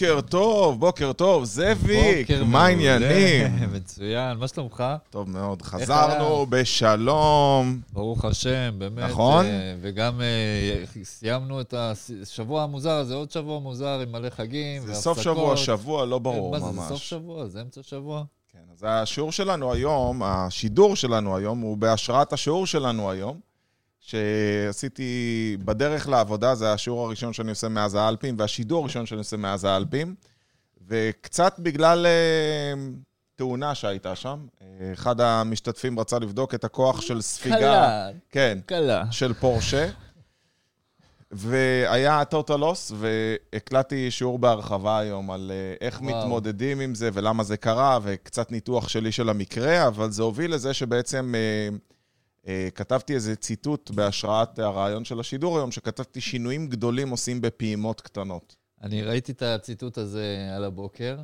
בוקר טוב, בוקר טוב, זאביק, מה העניינים? מצוין, מה שלומך? טוב מאוד, חזרנו בשלום. ברוך השם, באמת. נכון. אה, וגם אה, סיימנו את השבוע המוזר הזה, עוד שבוע מוזר עם מלא חגים זה. סוף שבוע, שבוע לא ברור מה זה, ממש. זה סוף שבוע? זה אמצע שבוע? כן, אז השיעור שלנו היום, השידור שלנו היום, הוא בהשראת השיעור שלנו היום, שעשיתי בדרך לעבודה, זה השיעור הראשון שאני עושה מאז האלפים, והשידור הראשון שאני עושה מאז האלפים, וקצת בגלל אה, תאונה שהייתה שם, אחד המשתתפים רצה לבדוק את הכוח של ספיגה. קלה, כן, קלה. של פורשה, והיה total loss, והקלטתי שיעור בהרחבה היום על אה, איך וואו. מתמודדים עם זה ולמה זה קרה, וקצת ניתוח שלי של המקרה, אבל זה הוביל לזה שבעצם אה, כתבתי איזה ציטוט בהשראת הרעיון של השידור היום, שכתבתי שינויים גדולים עושים בפעימות קטנות. אני ראיתי את הציטוט הזה על הבוקר,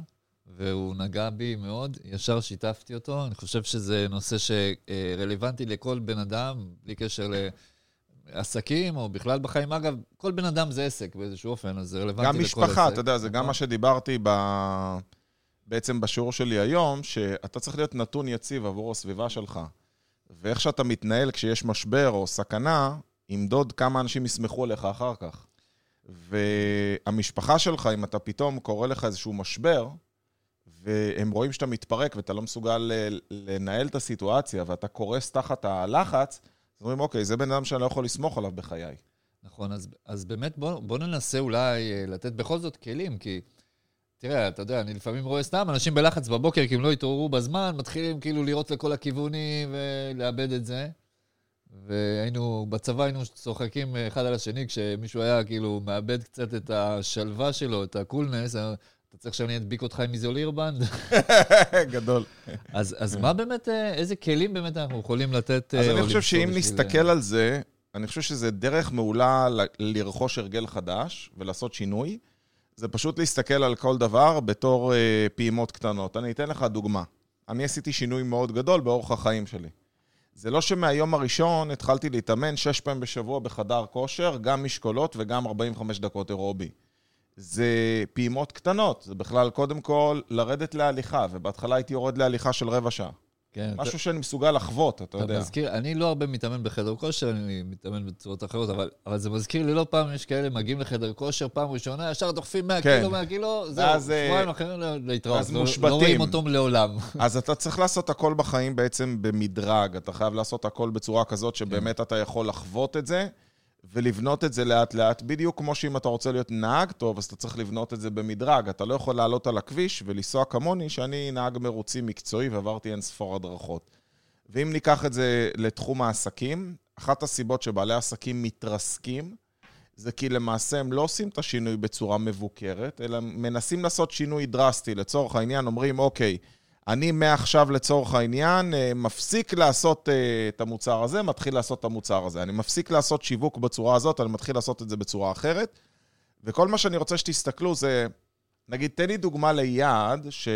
והוא נגע בי מאוד, ישר שיתפתי אותו. אני חושב שזה נושא שרלוונטי לכל בן אדם, בלי קשר לעסקים או בכלל בחיים. אגב, כל בן אדם זה עסק באיזשהו אופן, אז זה רלוונטי לכל גם עסק. משפחה, אתה יודע, זה גם נכון? מה שדיברתי ב... בעצם בשיעור שלי היום, שאתה צריך להיות נתון יציב עבור הסביבה שלך. ואיך שאתה מתנהל כשיש משבר או סכנה, ימדוד כמה אנשים יסמכו עליך אחר כך. והמשפחה שלך, אם אתה פתאום קורא לך איזשהו משבר, והם רואים שאתה מתפרק ואתה לא מסוגל לנהל את הסיטואציה, ואתה קורס תחת הלחץ, אז אומרים, אוקיי, זה בן אדם שאני לא יכול לסמוך עליו בחיי. נכון, אז, אז באמת בוא, בוא ננסה אולי אה, לתת בכל זאת כלים, כי תראה, אתה יודע, אני לפעמים רואה סתם אנשים בלחץ בבוקר, כי הם לא התעוררו בזמן, מתחילים כאילו לראות לכל הכיוונים ולאבד את זה. והיינו, בצבא היינו צוחקים אחד על השני, כשמישהו היה כאילו מאבד קצת את השלווה שלו, את הקולנס, אה, אתה צריך שאני אדביק אותך עם איזולירבנד? גדול. אז, אז מה באמת, אה, איזה כלים באמת אנחנו יכולים לתת? אז אה, אני או חושב שאם נסתכל על זה, אני חושב שזה דרך מעולה לרכוש הרגל חדש ולעשות שינוי. זה פשוט להסתכל על כל דבר בתור אה, פעימות קטנות. אני אתן לך דוגמה. אני עשיתי שינוי מאוד גדול באורח החיים שלי. זה לא שמהיום הראשון התחלתי להתאמן שש פעמים בשבוע בחדר כושר, גם משקולות וגם 45 דקות אירובי. זה פעימות קטנות, זה בכלל קודם כל לרדת להליכה, ובהתחלה הייתי יורד להליכה של רבע שעה. כן, משהו שאני מסוגל לחוות, אתה אתה יודע. מזכיר, אני לא הרבה מתאמן בחדר כושר, אני מתאמן בצורות אחרות, אבל, אבל זה מזכיר לי לא פעם, יש כאלה מגיעים לחדר כושר פעם ראשונה, ישר דוחפים 100 כן. קילו, 100 קילו, זהו, אה, שבועיים אחרים לא- להתראות. אז לא- מושבתים. לא רואים אותם לעולם. אז אתה צריך לעשות הכל בחיים בעצם במדרג. אתה חייב לעשות הכל בצורה כזאת שבאמת אתה יכול לחוות את זה ולבנות את זה לאט-לאט. בדיוק כמו שאם אתה רוצה להיות נהג טוב, אז אתה צריך לבנות את זה במדרג. אתה לא יכול לעלות על הכביש ולנסוע כמוני, שאני נהג מרוצי מקצועי ועברתי אין ספור הדרכות. ואם ניקח את זה לתחום העסקים, אחת הסיבות שבעלי עסקים מתרסקים, זה כי למעשה הם לא עושים את השינוי בצורה מבוקרת, אלא מנסים לעשות שינוי דרסטי. לצורך העניין, אומרים, אוקיי, אני מעכשיו לצורך העניין אה, מפסיק לעשות אה, את המוצר הזה, מתחיל לעשות את המוצר הזה. אני מפסיק לעשות שיווק בצורה הזאת, אני מתחיל לעשות את זה בצורה אחרת. וכל מה שאני רוצה שתסתכלו זה, נגיד, תן לי דוגמה ליעד ש...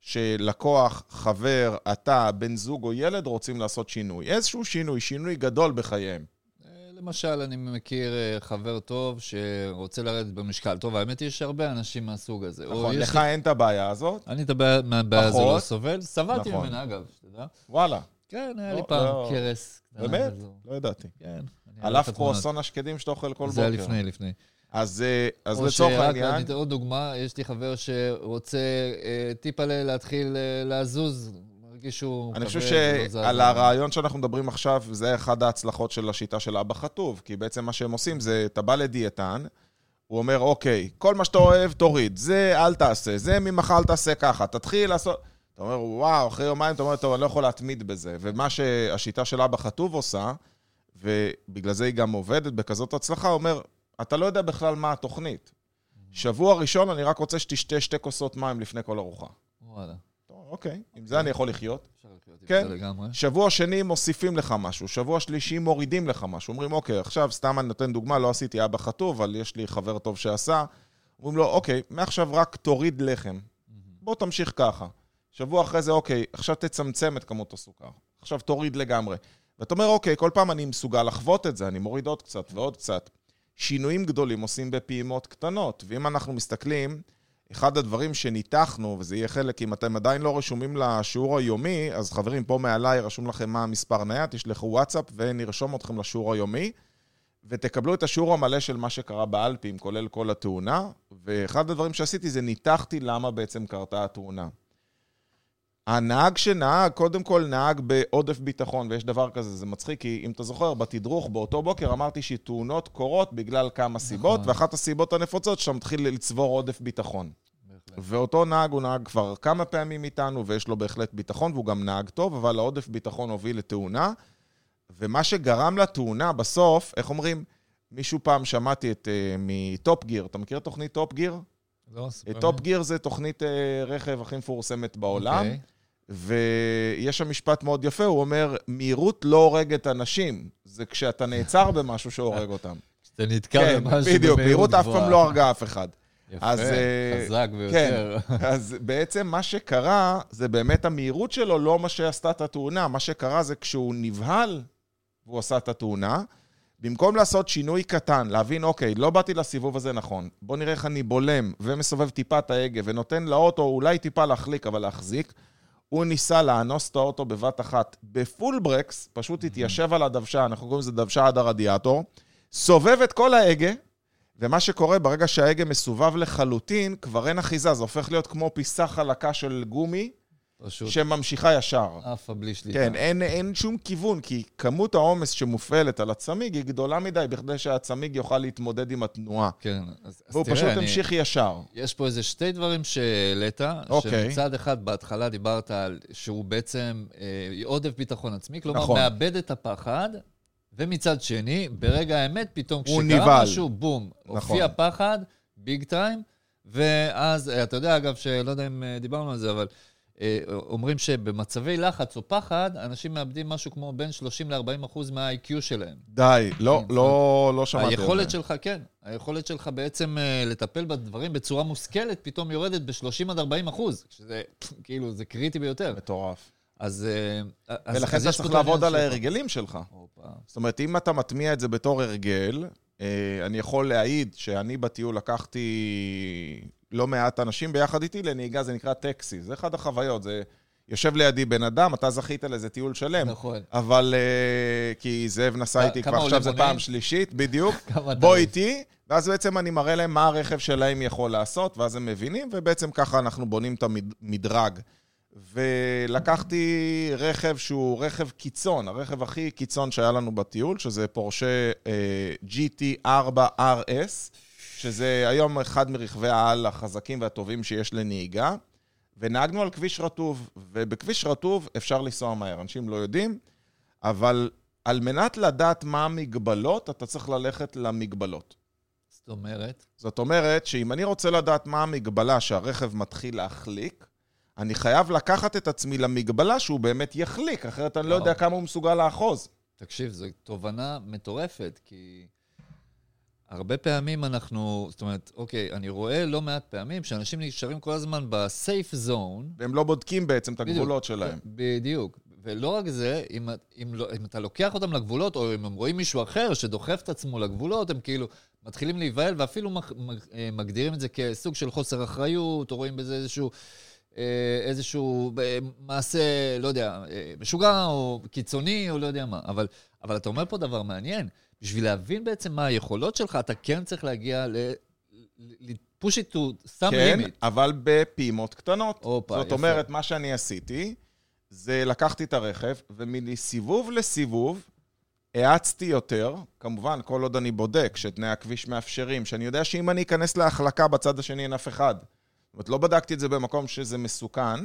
שלקוח, חבר, אתה, בן זוג או ילד רוצים לעשות שינוי. איזשהו שינוי, שינוי גדול בחייהם. למשל, אני מכיר אה, חבר טוב שרוצה לרדת במשקל. טוב, האמת היא שיש הרבה אנשים מהסוג הזה. או נכון, לך לי- אין את הבעיה הזאת? אני את הבעיה מהבעיה הזו. לא סובל. סבלתי נכון. ממנה, אגב, שתדע. וואלה, כן, היה לא, לי פעם לא. קרס. באמת? לא ידעתי. כן. על אף. קרואסון השקדים שאתה אוכל כל בוקר. זה היה לפני, לפני. אז, אה, אז או לצורך שרק, העניין... אני אתן עוד דוגמה, יש לי חבר שרוצה אה, טיפה להתחיל אה, לזוז, מרגיש שהוא... אני חושב זז. שעל הרעיון שאנחנו מדברים עכשיו, זה אחד ההצלחות של השיטה של אבא חטוב, כי בעצם מה שהם עושים זה, אתה בא לדיאטן, הוא אומר, אוקיי, כל מה שאתה אוהב, תוריד, זה אל תעשה, זה ממחר אל תעשה ככה, תתחיל לעשות... אתה אומר, וואו, אחרי יומיים אתה אומר, טוב, אני לא יכול להתמיד בזה. ומה שהשיטה של אבא חטוב עושה, ובגלל זה היא גם עובדת בכזאת הצלחה, אומר, אתה לא יודע בכלל מה התוכנית. שבוע ראשון אני רק רוצה שתשתה שתי כוסות מים לפני כל ארוחה. וואלה. אוקיי, עם זה אני יכול לחיות. כן. שבוע שני מוסיפים לך משהו, שבוע שלישי מורידים לך משהו. אומרים, אוקיי, עכשיו, סתם אני נותן דוגמה, לא עשיתי אבא חטוב, אבל יש לי חבר טוב שעשה. אומרים לו, אוקיי, מעכשיו רק תוריד לחם. בוא תמשיך ככה. שבוע אחרי זה, אוקיי, עכשיו תצמצם את כמות הסוכר. עכשיו תוריד לגמרי. ואתה אומר, אוקיי, כל פעם אני מסוגל לחוות את זה, אני מוריד עוד קצת ועוד קצת. שינויים גדולים עושים בפעימות קטנות, ואם אנחנו מסתכלים, אחד הדברים שניתחנו, וזה יהיה חלק, אם אתם עדיין לא רשומים לשיעור היומי, אז חברים, פה מעליי רשום לכם מה המספר נייד, תשלחו וואטסאפ ונרשום אתכם לשיעור היומי, ותקבלו את השיעור המלא של מה שקרה באלפים, כולל כל התאונה, ואחד הדברים שעשיתי זה ניתחתי למה בעצם קרתה התאונה. הנהג שנהג, קודם כל נהג בעודף ביטחון, ויש דבר כזה, זה מצחיק, כי אם אתה זוכר, בתדרוך באותו בוקר אמרתי שתאונות קורות בגלל כמה סיבות, נכון. ואחת הסיבות הנפוצות שאתה מתחיל לצבור עודף ביטחון. ואותו נהג הוא נהג כבר כמה פעמים איתנו, ויש לו בהחלט ביטחון, והוא גם נהג טוב, אבל העודף ביטחון הוביל לתאונה. ומה שגרם לתאונה בסוף, איך אומרים? מישהו פעם שמעתי את, uh, מ Top Gear, אתה מכיר תוכנית Top Gear? לא, ספר. Top Gear זה תוכנית uh, רכב הכי מפורסמת בעולם, אוקיי. ויש שם משפט מאוד יפה, הוא אומר, מהירות לא הורגת אנשים, זה כשאתה נעצר במשהו שהורג אותם. שאתה נתקע כן, במשהו בדיוק, במהירות מהירות אף פעם גבוהה. לא הרגה אף אחד. יפה, אז, אה, חזק ביותר. אז בעצם מה שקרה, זה באמת המהירות שלו, לא מה שעשתה את התאונה. מה שקרה זה כשהוא נבהל, והוא עשה את התאונה, במקום לעשות שינוי קטן, להבין, אוקיי, לא באתי לסיבוב הזה נכון, בוא נראה איך אני בולם ומסובב טיפה את ההגה ונותן לאוטו אולי טיפה להחליק, אבל להחזיק, הוא ניסה לאנוס את האוטו בבת אחת. בפול ברקס, פשוט התיישב על הדוושה, אנחנו קוראים לזה דוושה עד הרדיאטור, סובב את כל ההגה, ומה שקורה ברגע שההגה מסובב לחלוטין, כבר אין אחיזה, זה הופך להיות כמו פיסה חלקה של גומי, פשוט שממשיכה ישר. עפה בלי שליטה. כן, אין, אין שום כיוון, כי כמות העומס שמופעלת על הצמיג היא גדולה מדי בכדי שהצמיג יוכל להתמודד עם התנועה. כן, אז, אז והוא תראה, פשוט אני, המשיך ישר. יש פה איזה שתי דברים שהעלית, אוקיי. שמצד אחד בהתחלה דיברת על שהוא בעצם אה, עודף ביטחון עצמי, כלומר נכון. מאבד את הפחד, ומצד שני, ברגע האמת, פתאום כשקרה נבהל. משהו, בום, נכון. הופיע פחד, ביג טיים, ואז, אה, אתה יודע, אגב, שלא יודע אם אה, דיברנו על זה, אבל אומרים שבמצבי לחץ או פחד, אנשים מאבדים משהו כמו בין 30 ל-40 אחוז מה-IQ שלהם. די, לא, כן, לא, לא שמעתי. היכולת שלך, כן, היכולת שלך בעצם אה, לטפל בדברים בצורה מושכלת, פתאום יורדת ב-30 עד 40 אחוז, שזה כאילו, זה קריטי ביותר. מטורף. אז... אה, ולכן אתה צריך לעבוד על ההרגלים שלך. זאת אומרת, אם אתה מטמיע את זה בתור הרגל, אה, אני יכול להעיד שאני בטיול לקחתי לא מעט אנשים ביחד איתי לנהיגה, זה נקרא טקסי. זה אחת החוויות, זה... יושב לידי בן אדם, אתה זכית לאיזה טיול שלם. נכון. אבל אה, כי זאב נסע איתי כבר עכשיו, זו? פעם שלישית, בדיוק. בוא איתי, ואז בעצם אני מראה להם מה הרכב שלהם יכול לעשות, ואז הם מבינים, ובעצם ככה אנחנו בונים את המדרג. ולקחתי רכב שהוא רכב קיצון, הרכב הכי קיצון שהיה לנו בטיול, שזה פורשה אה, GT4 RS, שזה היום אחד מרכבי העל החזקים והטובים שיש לנהיגה. ונהגנו על כביש רטוב, ובכביש רטוב אפשר לנסוע מהר, אנשים לא יודעים, אבל על מנת לדעת מה המגבלות, אתה צריך ללכת למגבלות. זאת אומרת, זאת אומרת שאם אני רוצה לדעת מה המגבלה שהרכב מתחיל להחליק, אני חייב לקחת את עצמי למגבלה שהוא באמת יחליק, אחרת אני לא יודע וואו. כמה הוא מסוגל לאחוז. תקשיב, זו תובנה מטורפת, כי הרבה פעמים אנחנו, זאת אומרת, אוקיי, אני רואה לא מעט פעמים שאנשים נשארים כל הזמן בסייף זון, והם לא בודקים בעצם את בדיוק. הגבולות שלהם. בדיוק. ולא רק זה, אם, אם, לא, אם אתה לוקח אותם לגבולות, או אם הם רואים מישהו אחר שדוחף את עצמו לגבולות, הם כאילו מתחילים להיבהל, ואפילו מג, מג, אה, מגדירים את זה כסוג של חוסר אחריות, או רואים בזה איזשהו, אה, איזשהו אה, מעשה, לא יודע, משוגע או קיצוני, או לא יודע מה. אבל, אבל אתה אומר פה דבר מעניין. בשביל להבין בעצם מה היכולות שלך, אתה כן צריך להגיע ל... ל- push it to some כן, limit. אבל בפעימות קטנות. הופה, זאת יפה. אומרת, מה שאני עשיתי, זה לקחתי את הרכב, ומסיבוב לסיבוב האצתי יותר, כמובן, כל עוד אני בודק שתנאי הכביש מאפשרים, שאני יודע שאם אני אכנס להחלקה בצד השני אין אף אחד. זאת אומרת, לא בדקתי את זה במקום שזה מסוכן,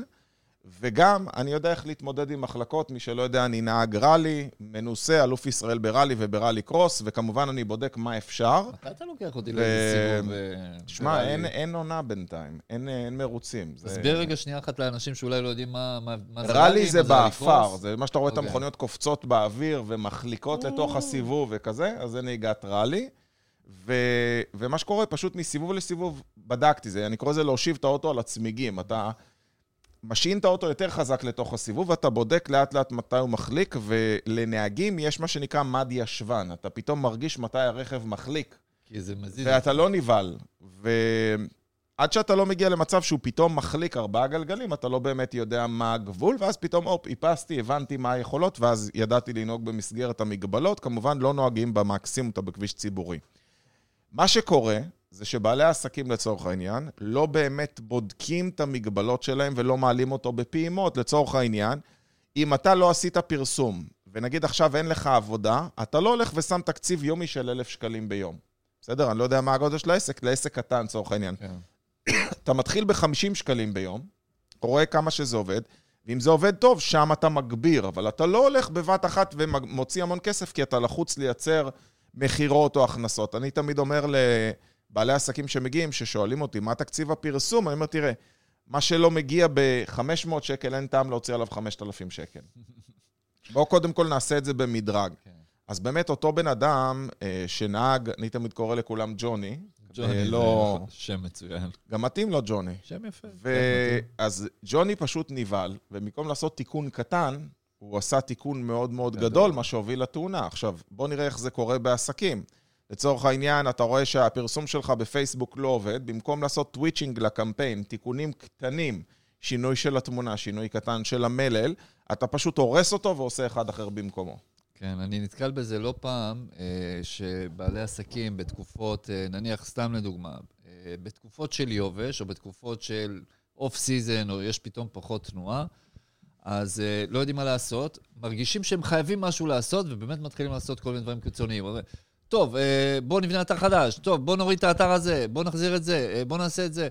וגם, אני יודע איך להתמודד עם מחלקות, מי שלא יודע, אני נהג ראלי, מנוסה, אלוף ישראל בראלי ובראלי קרוס, וכמובן אני בודק מה אפשר. מתי אתה לוקח אותי לאיזה סיבוב? אה, תשמע, בראלי? אין, אין עונה בינתיים, אין, אין מרוצים. זה- תסביר רגע שנייה אחת לאנשים שאולי לא יודעים מה מה- מה זה ראלי זה באפר. זה מה שאתה רואה את אוקיי. המכוניות קופצות באוויר ומחליקות לתוך הסיבוב וכזה, אז זה נהיגת ראלי. ו... ומה שקורה, פשוט מסיבוב לסיבוב, בדקתי זה, אני קורא לזה להושיב את האוטו על הצמיגים. אתה משעין את האוטו יותר חזק לתוך הסיבוב, ואתה בודק לאט לאט מתי הוא מחליק, ולנהגים יש מה שנקרא מד ישבן. אתה פתאום מרגיש מתי הרכב מחליק. כי זה מזיז. ואתה לא נבהל. ועד שאתה לא מגיע למצב שהוא פתאום מחליק ארבעה גלגלים, אתה לא באמת יודע מה הגבול, ואז פתאום, הופ, איפסתי, הבנתי מה היכולות, ואז ידעתי לנהוג במסגרת המגבלות. כמובן, לא נוהגים במקסימום אתה בכביש ציבורי. מה שקורה, זה שבעלי העסקים לצורך העניין, לא באמת בודקים את המגבלות שלהם ולא מעלים אותו בפעימות לצורך העניין. אם אתה לא עשית פרסום, ונגיד עכשיו אין לך עבודה, אתה לא הולך ושם תקציב יומי של אלף שקלים ביום. בסדר? אני לא יודע מה הגודל של העסק, לעסק קטן לצורך העניין. כן. אתה מתחיל ב-50 שקלים ביום, רואה כמה שזה עובד, ואם זה עובד טוב, שם אתה מגביר, אבל אתה לא הולך בבת אחת ומוציא המון כסף, כי אתה לחוץ לייצר מכירות או הכנסות. אני תמיד אומר לבעלי עסקים שמגיעים, ששואלים אותי, מה תקציב הפרסום? אני אומר, תראה, מה שלא מגיע ב-500 שקל, אין טעם להוציא עליו 5,000 שקל. בואו קודם כל נעשה את זה במדרג. כן. אז באמת אותו בן אדם אה, שנהג, אני תמיד קורא לכולם ג'וני, ג'וני אה, זה לא- שם מצוין. גם מתאים לו ג'וני. שם יפה. כן, ואז ג'וני פשוט נבהל, ובמקום לעשות תיקון קטן, הוא עשה תיקון מאוד מאוד גדול. גדול, מה שהוביל לתאונה. עכשיו, בוא נראה איך זה קורה בעסקים. לצורך העניין, אתה רואה שהפרסום שלך בפייסבוק לא עובד, במקום לעשות tweaking לקמפיין, תיקונים קטנים, שינוי של התמונה, שינוי קטן של המלל, אתה פשוט הורס אותו ועושה אחד אחר במקומו. כן, אני נתקל בזה לא פעם, אה, שבעלי עסקים בתקופות, אה, נניח סתם לדוגמה, אה, בתקופות של יובש, או בתקופות של off season, או יש פתאום פחות תנועה, אז לא יודעים מה לעשות, מרגישים שהם חייבים משהו לעשות, ובאמת מתחילים לעשות כל מיני דברים קיצוניים. טוב, אה, בוא נבנה אתר חדש, טוב, בוא נוריד את האתר הזה, בוא נחזיר את זה, אה, בוא נעשה את זה.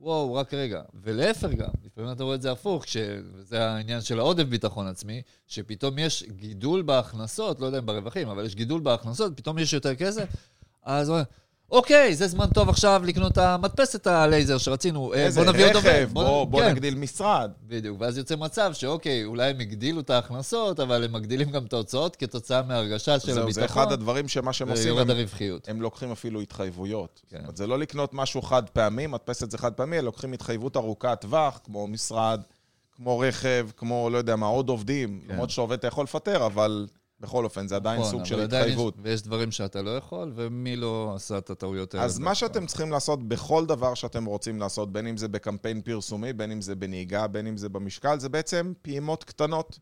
וואו, רק רגע. ולהפך גם, לפעמים אתה רואה את זה הפוך, שזה העניין של העודף ביטחון עצמי, שפתאום יש גידול בהכנסות, לא יודע אם ברווחים, אבל יש גידול בהכנסות, פתאום יש יותר כסף, אז אומרים, אוקיי, זה זמן טוב עכשיו לקנות את המדפסת הלייזר שרצינו, אה, איזה בוא נביא עוד עובד. רכב, בוא, בוא כן, נגדיל משרד. בדיוק, ואז יוצא מצב שאוקיי, אולי הם הגדילו את ההכנסות, אבל הם מגדילים גם את ההוצאות כתוצאה מההרגשה של הביטחון, זה אחד הדברים שמה שהם עושים, הם הרווחיות. הם לוקחים אפילו התחייבויות. כן. זאת אומרת, זה לא לקנות משהו חד פעמי, מדפסת זה חד פעמי, לוקחים התחייבות ארוכת טווח, כמו משרד, כמו רכב, כמו, לא יודע מה, עוד עובדים. כן. למרות שאתה עובד אתה יכול לפטר, אבל בכל אופן, זה עדיין נכון, סוג של עדיין יש- התחייבות. ויש דברים שאתה לא יכול, ומי לא עשה את הטעויות האלה. אז מה. שאתם צריכים לעשות בכל דבר שאתם רוצים לעשות, בין אם זה בקמפיין פרסומי, בין אם זה בנהיגה, בין אם זה במשקל, זה בעצם פעימות קטנות.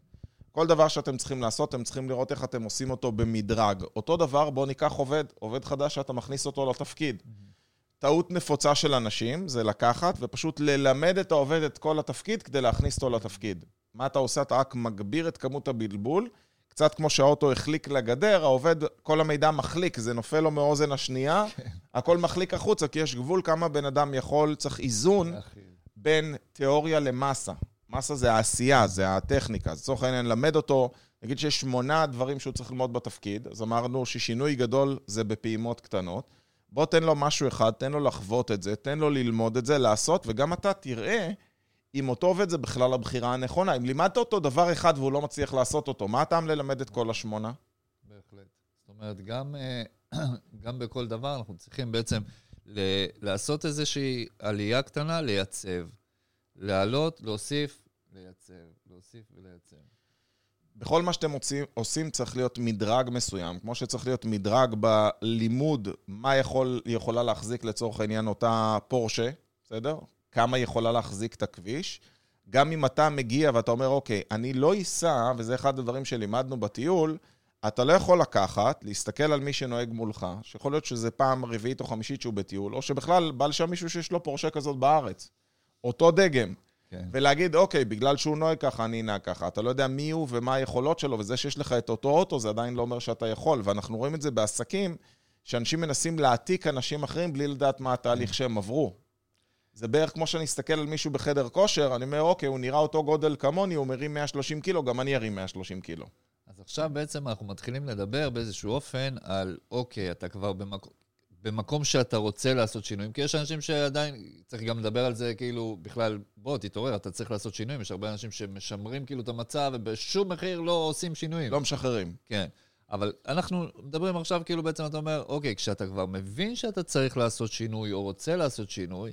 כל דבר שאתם צריכים לעשות, אתם צריכים לראות איך אתם עושים אותו במדרג. אותו דבר, בואו ניקח עובד, עובד חדש שאתה מכניס אותו לתפקיד. טעות נפוצה של אנשים זה לקחת ופשוט ללמד את העובד את כל התפקיד כדי להכניס אותו לתפקיד. מה אתה עושה? אתה רק מגביר את כמות הבלבול. קצת כמו שהאוטו החליק לגדר, העובד, כל המידע מחליק, זה נופל לו מאוזן השנייה, הכל מחליק החוצה, כי יש גבול כמה בן אדם יכול, צריך איזון בין תיאוריה למסה. מסה זה העשייה, זה הטכניקה. אז לצורך העניין, למד אותו, נגיד שיש שמונה דברים שהוא צריך ללמוד בתפקיד, אז אמרנו ששינוי גדול זה בפעימות קטנות. בוא תן לו משהו אחד, תן לו לחוות את זה, תן לו ללמוד את זה, לעשות, וגם אתה תראה אם אותו עובד זה בכלל הבחירה הנכונה. אם לימדת אותו דבר אחד והוא לא מצליח לעשות אותו, מה הטעם ללמד את כל השמונה? בהחלט. זאת אומרת, גם, אה, גם בכל דבר אנחנו צריכים בעצם ל- לעשות איזושהי עלייה קטנה, לייצב. להעלות, להוסיף, לייצב. להוסיף ולייצב. בכל מה שאתם עושים, עושים צריך להיות מדרג מסוים, כמו שצריך להיות מדרג בלימוד, מה יכול, יכולה להחזיק לצורך העניין אותה פורשה, בסדר? כמה יכולה להחזיק את הכביש. גם אם אתה מגיע ואתה אומר, אוקיי, אני לא אסע, וזה אחד הדברים שלימדנו בטיול, אתה לא יכול לקחת, להסתכל על מי שנוהג מולך, שיכול להיות שזה פעם רביעית או חמישית שהוא בטיול, או שבכלל בא לשם מישהו שיש לו פורשה כזאת בארץ. אותו דגם. כן. ולהגיד, אוקיי, בגלל שהוא נוהג ככה, אני אנהג ככה. אתה לא יודע מי הוא ומה היכולות שלו, וזה שיש לך את אותו אוטו, זה עדיין לא אומר שאתה יכול. ואנחנו רואים את זה בעסקים, שאנשים מנסים להעתיק אנשים אחרים בלי לדעת מה התהליך שהם עברו. זה בערך כמו שאני אסתכל על מישהו בחדר כושר, אני אומר, אוקיי, הוא נראה אותו גודל כמוני, הוא מרים 130 קילו, גם אני ארים 130 קילו. אז עכשיו בעצם אנחנו מתחילים לדבר באיזשהו אופן על, אוקיי, אתה כבר במקום, במקום שאתה רוצה לעשות שינויים, כי יש אנשים שעדיין, צריך גם לדבר על זה, כאילו, בכלל, בוא, תתעורר, אתה צריך לעשות שינויים, יש הרבה אנשים שמשמרים כאילו את המצב, ובשום מחיר לא עושים שינויים. לא משחררים. כן. אבל אנחנו מדברים עכשיו, כאילו בעצם אתה אומר, אוקיי, כשאתה כבר מבין שאתה צריך לעשות שינוי, או רוצה לעשות שינוי,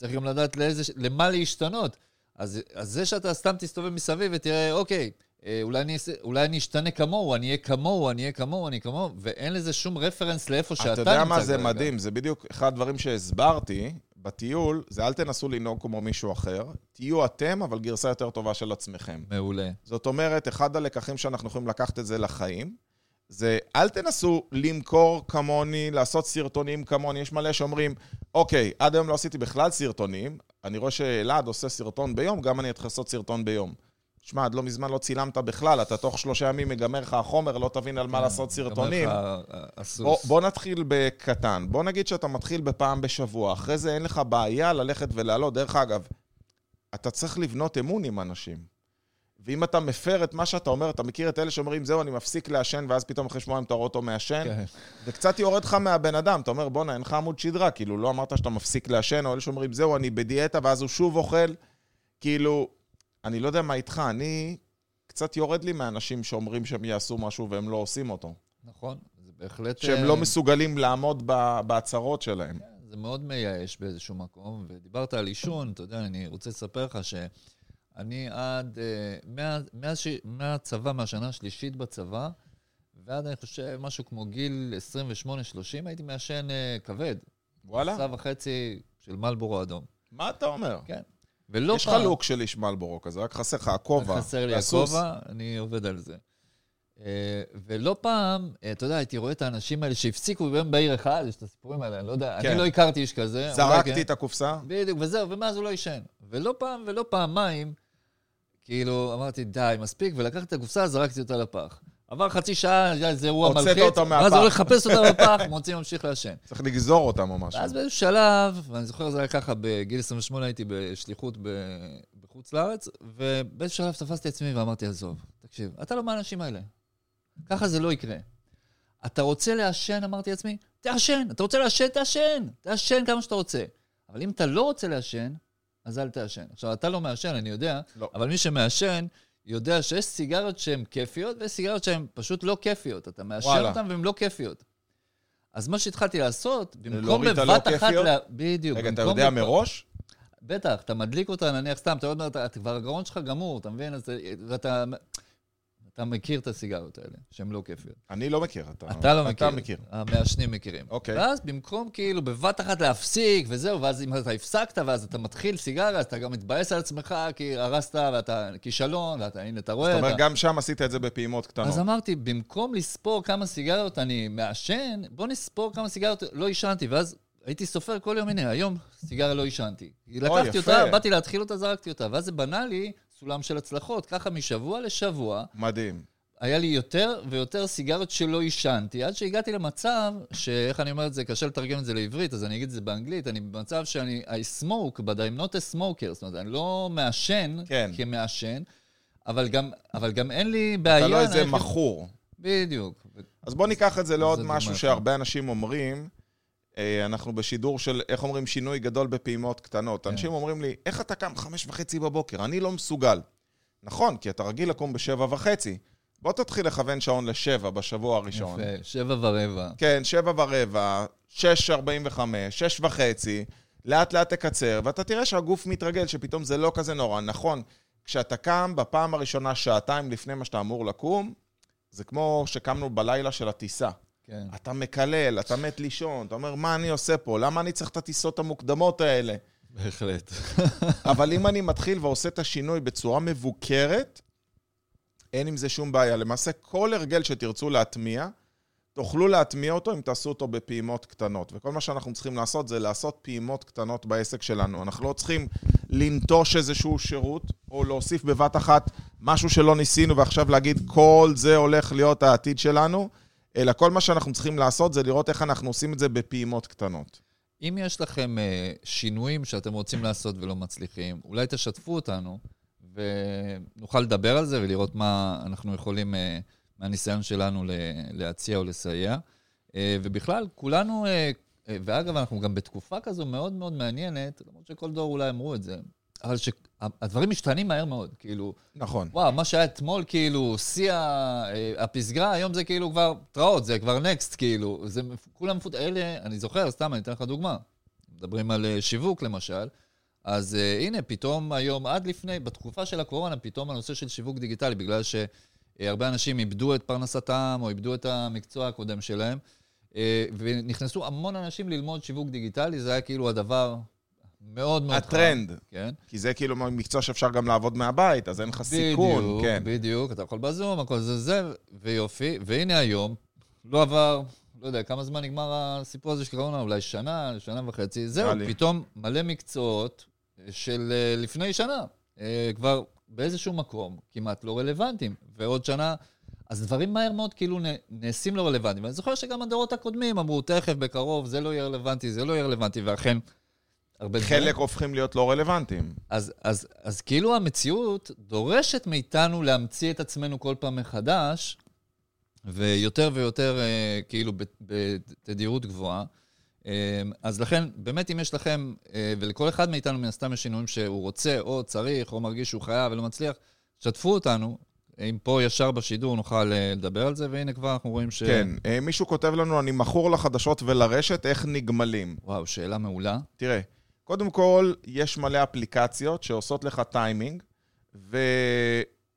צריך גם לדעת לאיזה, למה להשתנות. אז, אז זה שאתה סתם תסתובב מסביב ותראה, אוקיי, אה, אולי אני, אולי אני אשתנה כמוהו, אני אהיה כמוהו, אני אהיה כמוהו, אני כמוהו, ואין לזה שום רפרנס לאיפה שאתה נמצא אתה יודע מה זה כרגע. מדהים, זה בדיוק אחד הדברים שהסברתי בטיול, זה אל תנסו לנהוג כמו מישהו אחר, תהיו אתם, אבל גרסה יותר טובה של עצמכם. מעולה. זאת אומרת, אחד הלקחים שאנחנו יכולים לקחת את זה לחיים, זה אל תנסו למכור כמוני, לעשות סרטונים כמוני. יש מלא שאומרים, אוקיי, עד היום לא עשיתי בכלל סרטונים, אני רואה שאלעד עושה סרטון ביום, גם אני אתחיל לעשות סרטון ביום. שמע, עד לא מזמן לא צילמת בכלל, אתה תוך שלושה ימים מגמר לך החומר, לא תבין על מה לעשות סרטונים. כן, לך הסוס. בוא, בוא נתחיל בקטן. בוא נגיד שאתה מתחיל בפעם בשבוע, אחרי זה אין לך בעיה ללכת ולעלות. דרך אגב, אתה צריך לבנות אמון עם אנשים. ואם אתה מפר את מה שאתה אומר, אתה מכיר את אלה שאומרים, זהו, אני מפסיק לעשן, ואז פתאום אחרי שבועיים אתה רואה אותו מעשן, כן. זה קצת יורד לך מהבן אדם. אתה אומר, בואנה, אין לך עמוד שדרה, כאילו, לא אמרת שאתה מפסיק לעשן, או אלה שאומרים, זהו, אני בדיאטה, ואז הוא שוב אוכל. כאילו, אני לא יודע מה איתך, אני... קצת יורד לי מאנשים שאומרים שהם יעשו משהו והם לא עושים אותו. נכון, זה בהחלט... שהם אה, לא מסוגלים לעמוד בהצהרות שלהם. זה מאוד מייאש באיזשהו מקום, ודיברת על עישון, אתה יודע, אני רוצה לספר לך שאני עד, אה, מאז, מאז ש... מהצבא, מהשנה השלישית בצבא, ועד, אני חושב, משהו כמו גיל 28-30, הייתי מעשן אה, כבד. וואלה? סע וחצי של מלבורו אדום. מה אתה אומר? כן. ולא יש לך לוק של איש מלבורו כזה, רק חסר לך הכובע. חסר לי והסוס. הכובע, אני עובד על זה. אה, ולא פעם, אתה יודע, הייתי רואה את האנשים האלה שהפסיקו ביום בהיר אחד, יש את הסיפורים האלה, אני לא יודע, כן. אני לא הכרתי איש כזה. אולי זרקתי כן. את הקופסה. בדיוק, וזהו, ומאז הוא לא עישן. ולא פעם ולא פעמיים, כאילו, אמרתי, די, מספיק, ולקחתי את הקופסה, זרקתי אותה לפח. עבר חצי שעה, איזה אירוע הוצאת מלחיץ, אותו ואז מהפח. הוא הולך לחפש אותה בפח, מוציא, ממשיך לעשן. צריך לגזור אותם או משהו. ואז באיזשהו שלב, ואני זוכר, זה היה ככה, בגיל 28 הייתי בשליחות בחוץ לארץ, ובאיזשהו שלב תפסתי עצמי ואמרתי, עזוב, תקשיב, אתה לא מהאנשים האלה. ככה זה לא יקרה. אתה רוצה לעשן, אמרתי לעצמי, תעשן. אתה רוצה לעשן, תעשן. תעשן כמה שאתה רוצה. אבל אם אתה לא רוצה לעשן, אז אל תעשן. עכשיו, אתה לא מעשן, אני יודע, לא. אבל מי שמעשן, יודע שיש סיגריות שהן כיפיות ויש סיגריות שהן פשוט לא כיפיות. אתה מעשן. אותן והן לא כיפיות. אז מה שהתחלתי לעשות, במקום בבת הלא אחת... כיפיות? לה... בדיוק. רגע, אתה יודע בפ- מראש? בטח, אתה מדליק אותה, נניח סתם, אתה עוד מעט, אתה כבר הגרון שלך גמור, אתה מבין? אז, ואתה אתה מכיר את הסיגריות האלה, שהן לא כיפיות. אני לא מכיר. אתה לא מכיר. אתה מכיר. המעשנים מכירים. אוקיי. ואז במקום כאילו בבת אחת להפסיק וזהו, ואז אם אתה הפסקת ואז אתה מתחיל סיגריה, אז אתה גם מתבאס על עצמך כי הרסת ואתה כישלון, ואתה, הנה, אתה רואה. זאת אומרת, אתה... גם שם עשית את זה בפעימות קטנות. אז אמרתי, במקום לספור כמה סיגריות אני מעשן, בוא נספור כמה סיגריות לא עישנתי, ואז הייתי סופר כל יום, הנה, היום סיגריה לא עישנתי. לקחתי יפה. אותה, באתי להתחיל אותה, זרקתי אותה, ואז זה בנה לי סולם של הצלחות, ככה משבוע לשבוע. מדהים. היה לי יותר ויותר סיגריות שלא עישנתי, עד שהגעתי למצב, שאיך אני אומר את זה, קשה לתרגם את זה לעברית, אז אני אגיד את זה באנגלית, אני במצב שאני, I smoke, but I'm not a smoker, זאת אומרת, אני לא מעשן כן. כמעשן, אבל גם, אבל גם אין לי בעיה... אתה לא איזה מכור. בדיוק. אז בוא ניקח את זה לעוד זה משהו שהרבה אנשים אומרים. אה, אנחנו בשידור של, איך אומרים, שינוי גדול בפעימות קטנות. כן. אנשים אומרים לי, איך אתה קם חמש וחצי בבוקר? אני לא מסוגל. נכון, כי אתה רגיל לקום בשבע וחצי. בוא תתחיל לכוון שעון לשבע בשבוע הראשון. יפה, שבע ורבע. כן, שבע ורבע, שש ארבעים וחמש, שש וחצי, לאט לאט תקצר, ואתה תראה שהגוף מתרגל, שפתאום זה לא כזה נורא. נכון, כשאתה קם בפעם הראשונה שעתיים לפני מה שאתה אמור לקום, זה כמו שקמנו בלילה של הטיסה. כן. אתה מקלל, אתה מת לישון, אתה אומר, מה אני עושה פה? למה אני צריך את הטיסות המוקדמות האלה? בהחלט. אבל אם אני מתחיל ועושה את השינוי בצורה מבוקרת, אין עם זה שום בעיה. למעשה, כל הרגל שתרצו להטמיע, תוכלו להטמיע אותו אם תעשו אותו בפעימות קטנות. וכל מה שאנחנו צריכים לעשות זה לעשות פעימות קטנות בעסק שלנו. אנחנו לא צריכים לנטוש איזשהו שירות, או להוסיף בבת אחת משהו שלא ניסינו, ועכשיו להגיד, כל זה הולך להיות העתיד שלנו, אלא כל מה שאנחנו צריכים לעשות זה לראות איך אנחנו עושים את זה בפעימות קטנות. אם יש לכם אה, שינויים שאתם רוצים לעשות ולא מצליחים, אולי תשתפו אותנו, ונוכל לדבר על זה ולראות מה אנחנו יכולים אה, מהניסיון שלנו להציע או לסייע. אה, ובכלל, כולנו, אה, ואגב, אנחנו גם בתקופה כזו מאוד מאוד מעניינת, למרות שכל דור אולי אמרו את זה, אבל שהדברים משתנים מהר מאוד, כאילו, נכון. וואו, מה שהיה אתמול, כאילו, שיא אה, הפסגה, היום זה כאילו כבר התראות, זה כבר נקסט, כאילו. זה כולם מפות... אלה, אני זוכר, סתם, אני אתן לך דוגמה. מדברים על אה, שיווק, למשל. אז uh, הנה, פתאום היום, עד לפני, בתקופה של הקורונה, פתאום הנושא של שיווק דיגיטלי, בגלל שהרבה אנשים איבדו את פרנסתם, או איבדו את המקצוע הקודם שלהם, uh, ונכנסו המון אנשים ללמוד שיווק דיגיטלי, זה היה כאילו הדבר מאוד מאוד חם. הטרנד. כן. כי זה כאילו מקצוע שאפשר גם לעבוד מהבית, אז אין לך סיכון, בדיוק, כן. בדיוק, אתה יכול בזום, הכל זה זה, ויופי. והנה היום, לא עבר, לא יודע, כמה זמן נגמר הסיפור הזה של קורונה, אולי שנה, שנה וחצי, זהו, לי. פתאום מלא מקצועות של אה, לפני שנה, אה, כבר באיזשהו מקום כמעט לא רלוונטיים, ועוד שנה... אז דברים מהר מאוד כאילו נעשים לא רלוונטיים. ואני זוכר שגם הדורות הקודמים אמרו, תכף, בקרוב, זה לא יהיה רלוונטי, זה לא יהיה רלוונטי, ואכן, הרבה דברים... חלק הופכים להיות לא רלוונטיים. אז, אז, אז כאילו המציאות דורשת מאיתנו להמציא את עצמנו כל פעם מחדש, ויותר ויותר אה, כאילו בת- בתדירות גבוהה. אה, אז לכן, באמת, אם יש לכם, אה, ולכל אחד מאיתנו מן הסתם יש שינויים שהוא רוצה, או צריך, או מרגיש שהוא חייב ולא מצליח, שתפו אותנו. אם פה ישר בשידור נוכל אה, לדבר על זה, והנה כבר אנחנו רואים ש... כן. אה, מישהו כותב לנו, אני מכור לחדשות ולרשת, איך נגמלים? וואו, שאלה מעולה. תראה, קודם כל, יש מלא אפליקציות שעושות לך טיימינג,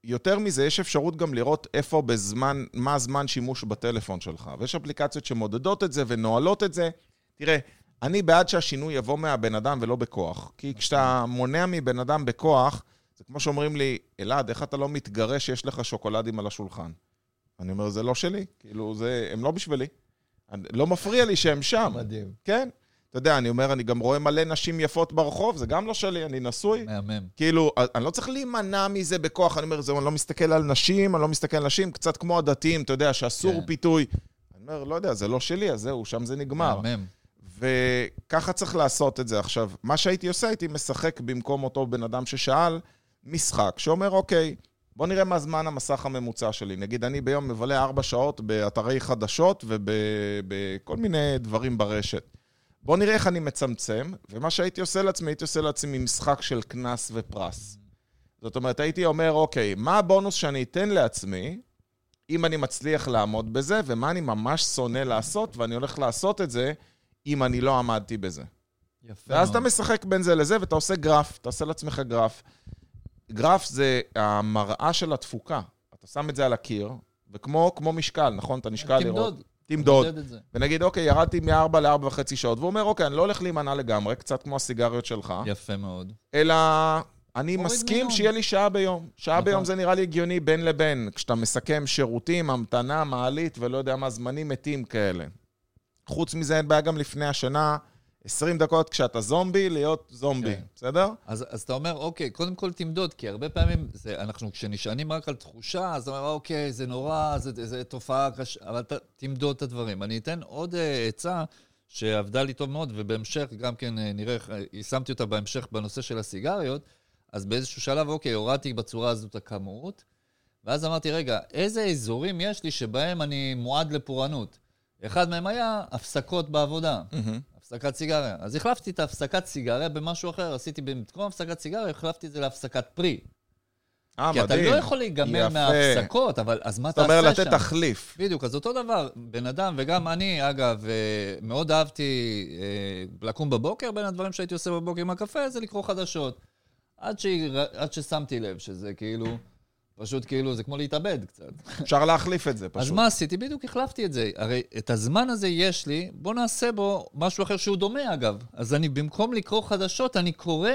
ויותר מזה, יש אפשרות גם לראות איפה בזמן, מה הזמן שימוש בטלפון שלך. ויש אפליקציות שמודדות את זה ונועלות את זה. תראה, אני בעד שהשינוי יבוא מהבן אדם ולא בכוח. כי כשאתה מונע מבן אדם בכוח, זה כמו שאומרים לי, אלעד, איך אתה לא מתגרה שיש לך שוקולדים על השולחן? אני אומר, זה לא שלי, כאילו, זה, הם לא בשבילי. לא מפריע לי שהם שם. מדהים. כן. אתה יודע, אני אומר, אני גם רואה מלא נשים יפות ברחוב, זה גם לא שלי, אני נשוי. מהמם. כאילו, אני לא צריך להימנע מזה בכוח, אני אומר, זהו, אני לא מסתכל על נשים, אני לא מסתכל על נשים, קצת כמו הדתיים, אתה יודע, שאסור כן. פיתוי. אני אומר, לא יודע, זה לא שלי, אז זהו, שם זה נגמר. מהמם. וככה צריך לעשות את זה. עכשיו, מה שהייתי עושה, הייתי משחק במקום אותו בן אדם ששאל, משחק שאומר, אוקיי, בוא נראה מה זמן המסך הממוצע שלי. נגיד, אני ביום מבלה ארבע שעות באתרי חדשות ובכל מיני דברים ברשת. בוא נראה איך אני מצמצם, ומה שהייתי עושה לעצמי, הייתי עושה לעצמי משחק של קנס ופרס. זאת אומרת, הייתי אומר, אוקיי, מה הבונוס שאני אתן לעצמי, אם אני מצליח לעמוד בזה, ומה אני ממש שונא לעשות, ואני הולך לעשות את זה, אם אני לא עמדתי בזה. יפה ואז אתה מאוד. משחק בין זה לזה, ואתה עושה גרף, אתה עושה לעצמך גרף. גרף זה המראה של התפוקה. אתה שם את זה על הקיר, וכמו כמו משקל, נכון? אתה נשקל לראות. תמדוד. תמדוד. ונגיד, אוקיי, ירדתי מ-4 ל-4 וחצי שעות, והוא אומר, אוקיי, אני לא הולך להימנע לגמרי, קצת כמו הסיגריות שלך, יפה מאוד. אלא אני מסכים מיום. שיהיה לי שעה ביום. שעה נכון. ביום זה נראה לי הגיוני בין לבין, כשאתה מסכם שירותים, המתנה, מעלית ולא יודע מה, זמנים מתים כאלה. חוץ מזה, אין בעיה גם לפני השנה, 20 דקות כשאתה זומבי, להיות זומבי, כן. בסדר? אז, אז אתה אומר, אוקיי, קודם כל תמדוד, כי הרבה פעמים זה, אנחנו, כשנשענים רק על תחושה, אז אתה אומר, אוקיי, זה נורא, זה, זה תופעה קשה, אבל אתה תמדוד את הדברים. אני אתן עוד uh, עצה שעבדה לי טוב מאוד, ובהמשך גם כן uh, נראה, יישמתי אותה בהמשך בנושא של הסיגריות, אז באיזשהו שלב, אוקיי, הורדתי בצורה הזאת את הכמות, ואז אמרתי, רגע, איזה אזורים יש לי שבהם אני מועד לפורענות? אחד מהם היה הפסקות בעבודה. הפסקת סיגריה. אז החלפתי את ההפסקת סיגריה במשהו אחר, עשיתי במקום הפסקת סיגריה, החלפתי את זה להפסקת פרי. אה, כי אתה מדהים. לא יכול להיגמל יפה. מההפסקות, אבל אז מה אתה תעשה שם? לתת תחליף. בדיוק, אז אותו דבר, בן אדם, וגם אני, אגב, אה, מאוד אהבתי אה, לקום בבוקר, בין הדברים שהייתי עושה בבוקר עם הקפה, זה לקרוא חדשות. עד, שהיא- עד ששמתי לב שזה כאילו, פשוט כאילו, זה כמו להתאבד קצת. אפשר להחליף את זה פשוט. אז מה עשיתי? בדיוק החלפתי את זה. הרי את הזמן הזה יש לי, בוא נעשה בו משהו אחר שהוא דומה, אגב. אז אני, במקום לקרוא חדשות, אני קורא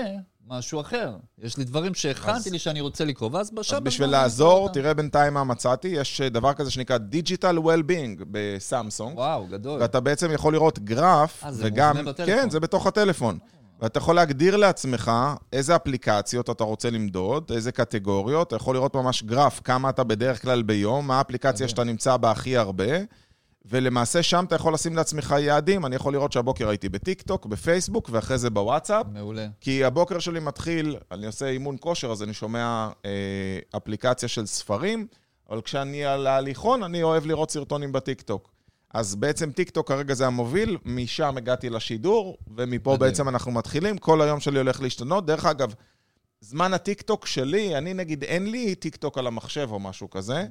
משהו אחר. יש לי דברים שהכנתי אז- לי שאני רוצה לקרוא, ואז בשם... אז בשביל לעזור, תראה בינתיים מה מצאתי, יש דבר כזה שנקרא Digital Well-being בסמסונג. וואו, גדול. ואתה בעצם יכול לראות גרף, אה, זה וגם... מובנה בטלפון. כן, זה בתוך הטלפון. ואתה יכול להגדיר לעצמך איזה אפליקציות אתה רוצה למדוד, איזה קטגוריות, אתה יכול לראות ממש גרף, כמה אתה בדרך כלל ביום, מה האפליקציה. שאתה נמצא בה הכי הרבה, ולמעשה שם אתה יכול לשים לעצמך יעדים. אני יכול לראות שהבוקר הייתי בטיקטוק, בפייסבוק, ואחרי זה בוואטסאפ. מעולה. כי הבוקר שלי מתחיל, אני עושה אימון כושר, אז אני שומע אה, אפליקציה של ספרים, אבל כשאני על ההליכון, אני אוהב לראות סרטונים בטיקטוק. אז בעצם טיקטוק כרגע זה המוביל, משם הגעתי לשידור, ומפה מדהים. בעצם אנחנו מתחילים. כל היום שלי הולך להשתנות. דרך אגב, זמן הטיקטוק שלי, אני נגיד, אין לי טיקטוק על המחשב או משהו כזה.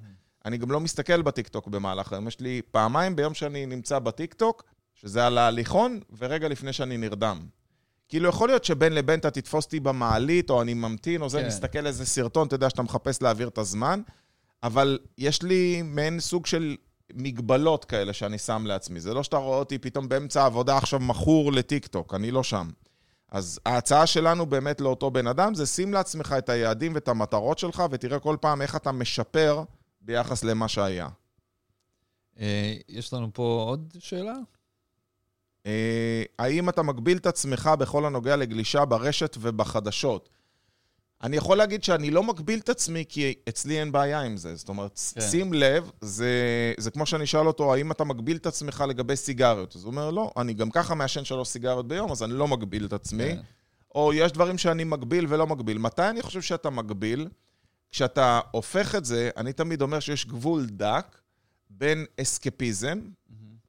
אני גם לא מסתכל בטיקטוק במהלך היום. יש לי פעמיים ביום שאני נמצא בטיקטוק, שזה על ההליכון, ורגע לפני שאני נרדם. כאילו, יכול להיות שבין לבין אתה תתפוס אותי במעלית, או אני ממתין, או זה, כן. מסתכל איזה סרטון, אתה יודע שאתה מחפש להעביר את הזמן, אבל יש לי מעין סוג של מגבלות כאלה שאני שם לעצמי. זה לא שאתה רואה אותי פתאום באמצע העבודה עכשיו מכור לטיקטוק, אני לא שם. אז ההצעה שלנו באמת לאותו בן אדם זה שים לעצמך את היעדים ואת המטרות שלך, ותראה כל פעם איך אתה משפר ביחס למה שהיה. אה, יש לנו פה עוד שאלה? אה, האם אתה מגביל את עצמך בכל הנוגע לגלישה ברשת ובחדשות? אני יכול להגיד שאני לא מגביל את עצמי, כי אצלי אין בעיה עם זה. זאת אומרת, כן. שים לב, זה, זה כמו שאני אשאל אותו, האם אתה מגביל את עצמך לגבי סיגריות? אז הוא אומר, לא, אני גם ככה מעשן שלוש סיגריות ביום, אז אני לא מגביל את עצמי. כן. או יש דברים שאני מגביל ולא מגביל. מתי אני חושב שאתה מגביל? כשאתה הופך את זה, אני תמיד אומר שיש גבול דק בין אסקפיזם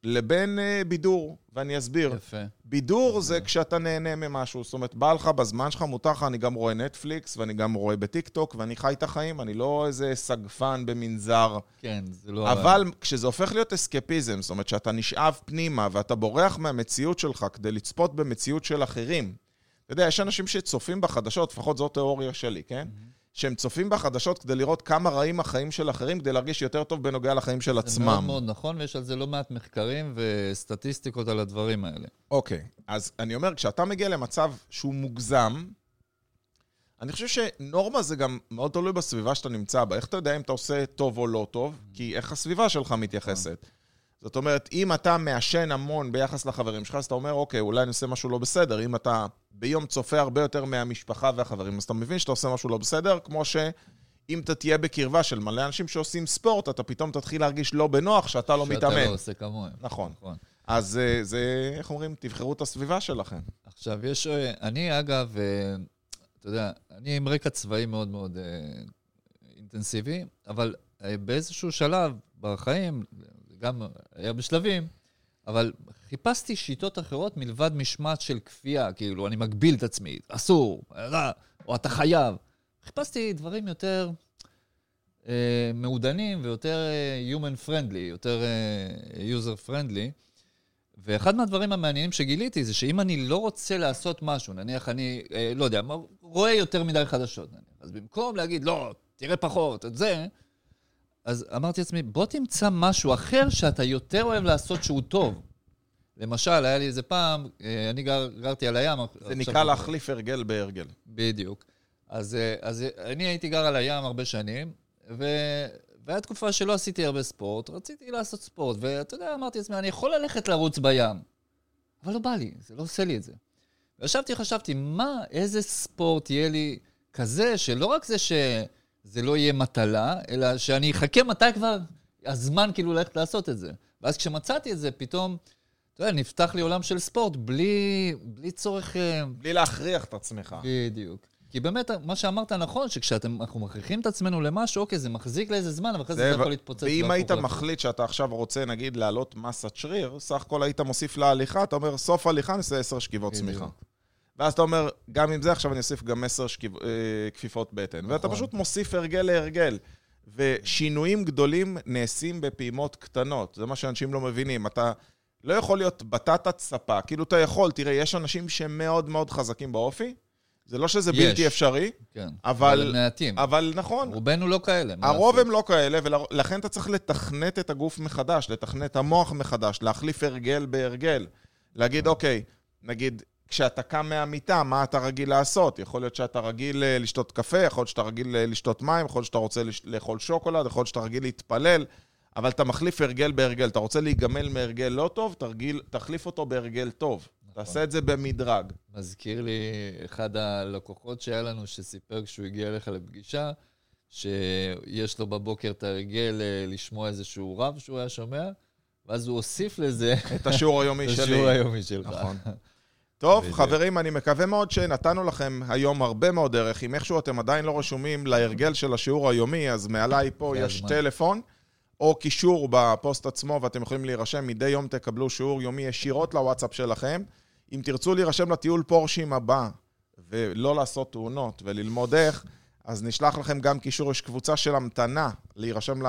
לבין uh, בידור, ואני אסביר. יפה. בידור זה כשאתה נהנה ממשהו, זאת אומרת, בא לך בזמן שלך, מותר לך, אני גם רואה נטפליקס, ואני גם רואה בטיקטוק, ואני חי את החיים, אני לא איזה סגפן במנזר. כן, זה לא... אבל כשזה הופך להיות אסקפיזם, זאת אומרת שאתה נשאב פנימה ואתה בורח מהמציאות שלך כדי לצפות במציאות של אחרים. אתה יודע, יש אנשים שצופים בחדשות, לפחות זו תיאוריה שלי, כן? שהם צופים בחדשות כדי לראות כמה רעים החיים של אחרים, כדי להרגיש יותר טוב בנוגע לחיים של זה עצמם. מאוד מאוד נכון, ויש על זה לא מעט מחקרים וסטטיסטיקות על הדברים האלה. אוקיי, אז אני אומר, כשאתה מגיע למצב שהוא מוגזם, אני חושב שנורמה זה גם מאוד תלוי בסביבה שאתה נמצא בה. איך אתה יודע אם אתה עושה טוב או לא טוב? כי איך הסביבה שלך מתייחסת. זאת אומרת, אם אתה מעשן המון ביחס לחברים שלך, אז אתה אומר, אוקיי, אולי אני עושה משהו לא בסדר. אם אתה ביום צופה הרבה יותר מהמשפחה והחברים, אז אתה מבין שאתה עושה משהו לא בסדר, כמו שאם אתה תהיה בקרבה של מלא אנשים שעושים ספורט, אתה פתאום תתחיל להרגיש לא בנוח שאתה לא שאתה מתאמן. לא עושה כמוהם. נכון. נכון. אז אה, זה, איך אומרים? תבחרו את הסביבה שלכם. עכשיו, יש... אה, אני, אגב, אה, אתה יודע, אני עם רקע צבאי מאוד מאוד אינטנסיבי, אבל באיזשהו שלב בחיים, גם היה בשלבים, אבל חיפשתי שיטות אחרות מלבד משמעת של כפייה, כאילו, אני מגביל את עצמי, אסור, רע, או אתה חייב. חיפשתי דברים יותר אה, מעודנים ויותר אה, human friendly, יותר אה, user friendly. ואחד מהדברים המעניינים שגיליתי זה שאם אני לא רוצה לעשות משהו, נניח אני, אה, לא יודע, רואה יותר מדי חדשות, נניח, אז במקום להגיד, לא, תראה פחות, את זה, אז אמרתי לעצמי, בוא תמצא משהו אחר שאתה יותר אוהב לעשות שהוא טוב. למשל, היה לי איזה פעם, אה, אני גר, גרתי על הים. זה נקרא להחליף הרגל בהרגל. בדיוק. אז, אה, אז אני הייתי גר על הים הרבה שנים, ו... והייתה תקופה שלא עשיתי הרבה ספורט, רציתי לעשות ספורט, ואתה יודע, אמרתי לעצמי, אני יכול ללכת לרוץ בים, אבל לא בא לי, זה לא עושה לי את זה. וישבתי, חשבתי, מה, איזה ספורט יהיה לי כזה, שלא רק זה שזה לא יהיה מטלה, אלא שאני אחכה מתי כבר הזמן כאילו ללכת לעשות את זה. ואז כשמצאתי את זה, פתאום, אתה יודע, נפתח לי עולם של ספורט בלי, בלי צורך... אה, בלי להכריח את עצמך. בדיוק. כי באמת, מה שאמרת נכון, שכשאנחנו מכריחים את עצמנו למשהו, אוקיי, זה מחזיק לאיזה זמן, אבל אחרי זה זה יכול להתפוצץ. ואם היית להפוך. מחליט שאתה עכשיו רוצה, נגיד, להעלות מסת שריר, סך הכל היית מוסיף להליכה, אתה אומר, סוף הליכה אעשה 10 שכיבות. צמיחה. ואז אתה אומר, גם עם זה עכשיו אני אוסיף גם 10 שכיב... אה, כפיפות בטן. ואתה נכון. פשוט מוסיף הרגל להרגל. ושינויים גדולים נעשים בפעימות קטנות. זה מה שאנשים לא מבינים. אתה לא יכול להיות בטטת ספה. כאילו, אתה יכול, תראה, יש אנשים שהם מאוד חזקים באופי. זה לא שזה יש. בלתי אפשרי, כן. אבל- הם מעטים. אבל נכון, רובנו לא כאלה. הרוב לעשות? הם לא כאלה, ולכן אתה צריך לתכנת את הגוף מחדש, לתכנת המוח מחדש, להחליף הרגל בהרגל. להגיד, אוקיי, נגיד, כשאתה קם מהמיטה, מה אתה רגיל לעשות? יכול להיות שאתה רגיל אה, לשתות קפה, יכול להיות שאתה רגיל אה, לשתות מים, יכול להיות שאתה רוצה לאכול שוקולד, יכול להיות שאתה רגיל להתפלל, אבל אתה מחליף הרגל בהרגל. אתה רוצה להיגמל מהרגל לא טוב, תרגיל, תחליף אותו בהרגל טוב. תעשה את זה במדרג. מזכיר לי אחד הלקוחות שהיה לנו, שסיפר כשהוא הגיע אליך לפגישה, שיש לו בבוקר את ההרגל אה, לשמוע איזשהו רב שהוא היה שומע, ואז הוא הוסיף לזה את השיעור את היומי שלי. השיעור היומי שלך. נכון. טוב, בדיוק. חברים, אני מקווה מאוד שנתנו לכם היום הרבה מאוד דרך. אם איכשהו אתם עדיין לא רשומים להרגל של השיעור היומי, אז מעליי פה יש הזמן. טלפון, או קישור בפוסט עצמו, ואתם יכולים להירשם. מדי יום תקבלו שיעור יומי ישירות לוואטסאפ שלכם. אם תרצו להירשם לטיול פורשים הבא, ולא לעשות תאונות, וללמוד איך, אז נשלח לכם גם קישור, יש קבוצה של המתנה להירשם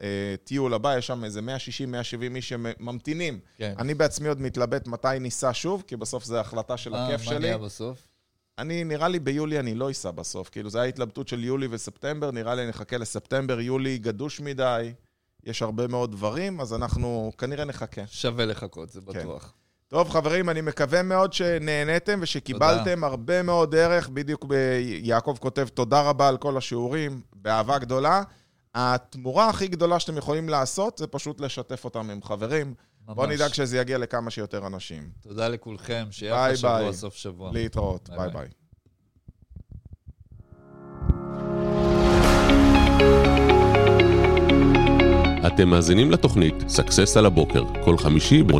לטיול הבא, יש שם איזה 160-170 איש שממתינים. כן. אני בעצמי עוד מתלבט מתי ניסע שוב, כי בסוף זו החלטה של אה, הכיף מה שלי. נהיה בסוף? אני, נראה לי ביולי אני לא אסע בסוף. כאילו, זו הייתה התלבטות של יולי וספטמבר, נראה לי נחכה לספטמבר, יולי גדוש מדי, יש הרבה מאוד דברים, אז אנחנו כנראה נחכה. שווה לחכות, זה כן. טוב, חברים, אני מקווה מאוד שנהניתם ושקיבלתם הרבה מאוד ערך. בדיוק ב- יעקב כותב, תודה רבה על כל השיעורים, באהבה גדולה. התמורה הכי גדולה שאתם יכולים לעשות זה פשוט לשתף אותם עם חברים. בואו ממש. נדאג שזה יגיע לכמה שיותר אנשים. תודה לכולכם, שיהיה אחלה שבוע, ביי. סוף שבוע. להתראות, ביי, ביי ביי. ביי. אתם מאזינים לתוכנית Success על הבוקר, כל חמישי ב-8